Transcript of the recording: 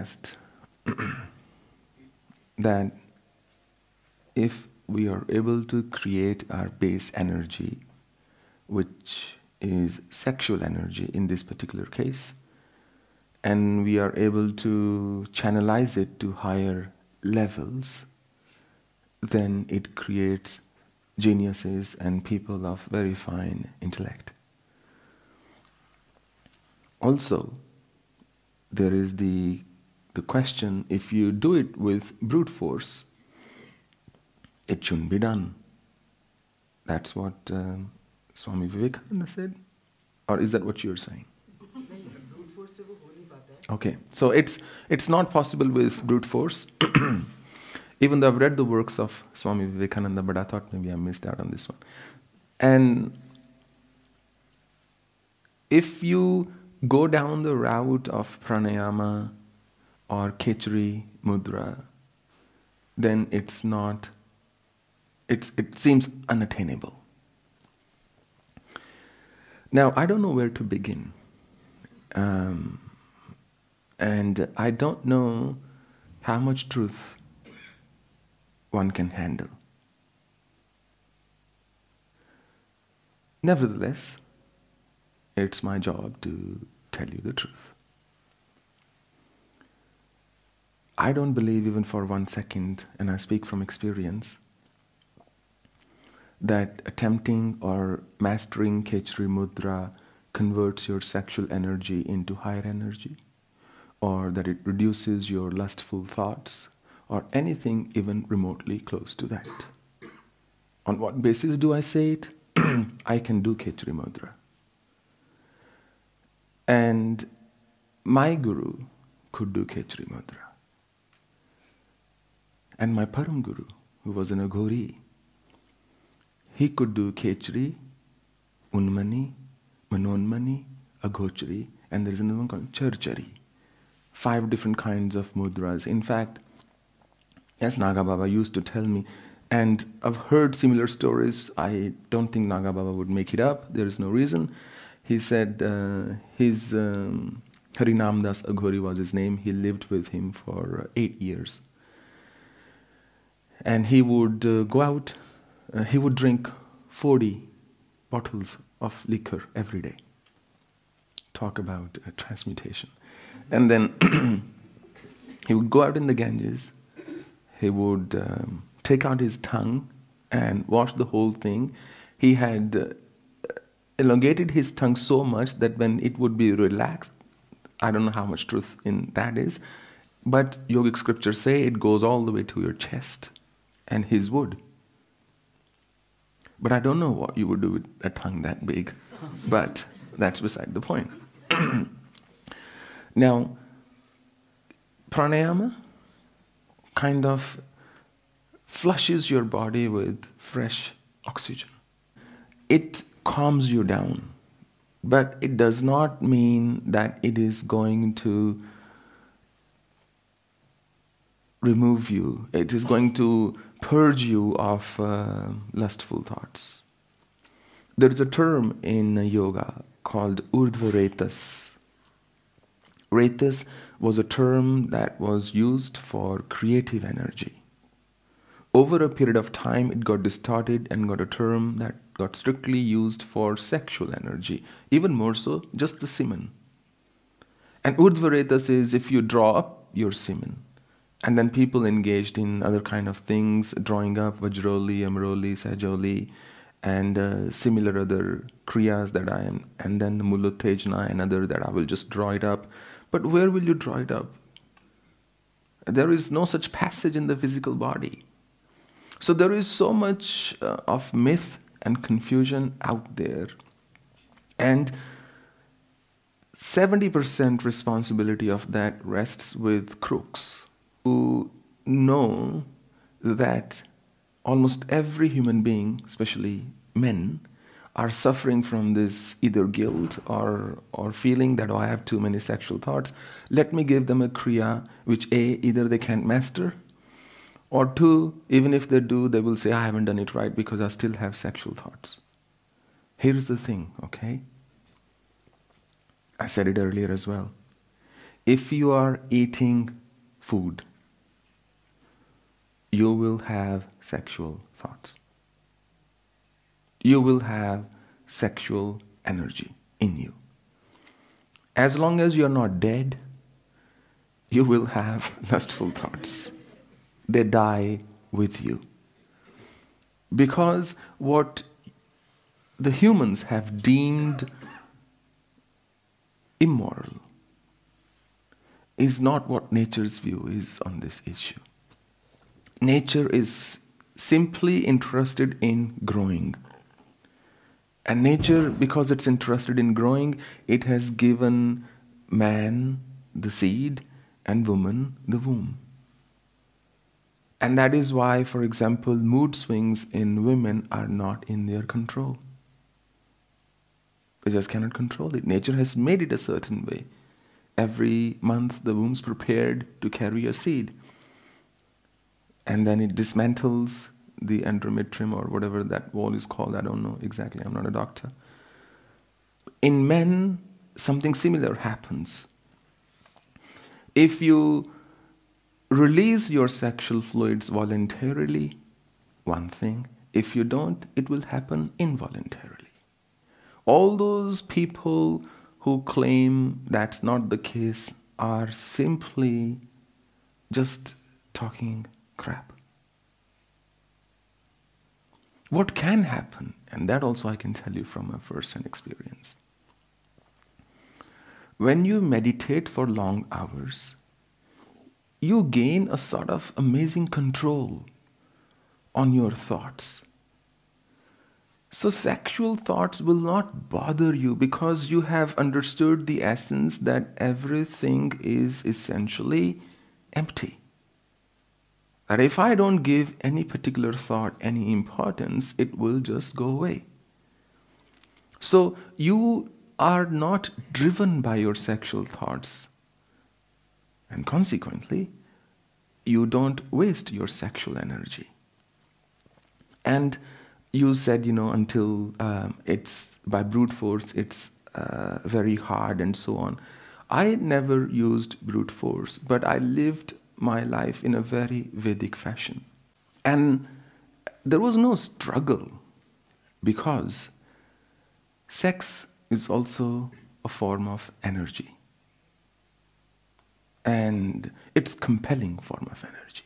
past that if we are able to create our base energy, which is sexual energy in this particular case, and we are able to channelize it to higher levels, then it creates geniuses and people of very fine intellect. Also, there is the, the question if you do it with brute force, it shouldn't be done. That's what um, Swami Vivekananda said? Or is that what you're saying? Okay, so it's, it's not possible with brute force. Even though I've read the works of Swami Vivekananda, but I thought maybe I missed out on this one. And if you go down the route of pranayama or khechari mudra, then it's not, it's, it seems unattainable. Now, I don't know where to begin. Um, and I don't know how much truth one can handle. Nevertheless, it's my job to tell you the truth. I don't believe, even for one second, and I speak from experience, that attempting or mastering Khechari Mudra converts your sexual energy into higher energy, or that it reduces your lustful thoughts, or anything even remotely close to that. On what basis do I say it? I can do Khechari Mudra. And my guru could do Khechari Mudra. And my Param Guru, who was an Aghori, he could do Khechari, Unmani, Manonmani, Agochari, and there is another one called Charchari. Five different kinds of mudras. In fact, as Naga Baba used to tell me, and I've heard similar stories. I don't think Naga Baba would make it up. There is no reason. He said uh, his um, Harinam Das Aghori was his name. He lived with him for eight years. And he would uh, go out, uh, he would drink 40 bottles of liquor every day. Talk about uh, transmutation. And then he would go out in the Ganges, he would um, take out his tongue and wash the whole thing. He had uh, elongated his tongue so much that when it would be relaxed, I don't know how much truth in that is, but yogic scriptures say it goes all the way to your chest, and his would. But I don't know what you would do with a tongue that big, but that's beside the point. now, pranayama kind of flushes your body with fresh oxygen. It calms you down, but it does not mean that it is going to remove you, it is going to purge you of uh, lustful thoughts. There is a term in yoga called urdhva Retas was a term that was used for creative energy. Over a period of time, it got distorted and got a term that got strictly used for sexual energy, even more so, just the semen. And Urdhva is if you draw up your semen, and then people engaged in other kind of things, drawing up Vajroli, Amroli, Sajoli, and uh, similar other kriyas that I am, and then Mulutejna and other that I will just draw it up. But where will you draw it up? There is no such passage in the physical body. So there is so much uh, of myth and confusion out there. And 70% responsibility of that rests with crooks who know that almost every human being, especially men, are suffering from this either guilt or, or feeling that, oh, I have too many sexual thoughts. Let me give them a kriya which A, either they can't master, or two, even if they do, they will say, I haven't done it right because I still have sexual thoughts. Here's the thing, okay? I said it earlier as well. If you are eating food, you will have sexual thoughts. You will have sexual energy in you. As long as you're not dead, you will have lustful thoughts. They die with you. Because what the humans have deemed immoral is not what nature's view is on this issue. Nature is simply interested in growing. And nature, because it's interested in growing, it has given man the seed and woman the womb. And that is why, for example, mood swings in women are not in their control. They just cannot control it. Nature has made it a certain way. Every month, the womb's prepared to carry a seed. And then it dismantles the endometrium or whatever that wall is called. I don't know exactly. I'm not a doctor. In men, something similar happens. If you release your sexual fluids voluntarily, one thing. If you don't, it will happen involuntarily. All those people who claim that's not the case are simply just talking crap. What can happen, and that also I can tell you from a first hand experience. When you meditate for long hours, you gain a sort of amazing control on your thoughts. So, sexual thoughts will not bother you because you have understood the essence that everything is essentially empty. That if I don't give any particular thought any importance, it will just go away. So, you are not driven by your sexual thoughts and consequently, you don't waste your sexual energy. And you said, you know, until um, it's by brute force, it's uh, very hard and so on. I never used brute force, but I lived my life in a very Vedic fashion. And there was no struggle because sex is also a form of energy and it's compelling form of energy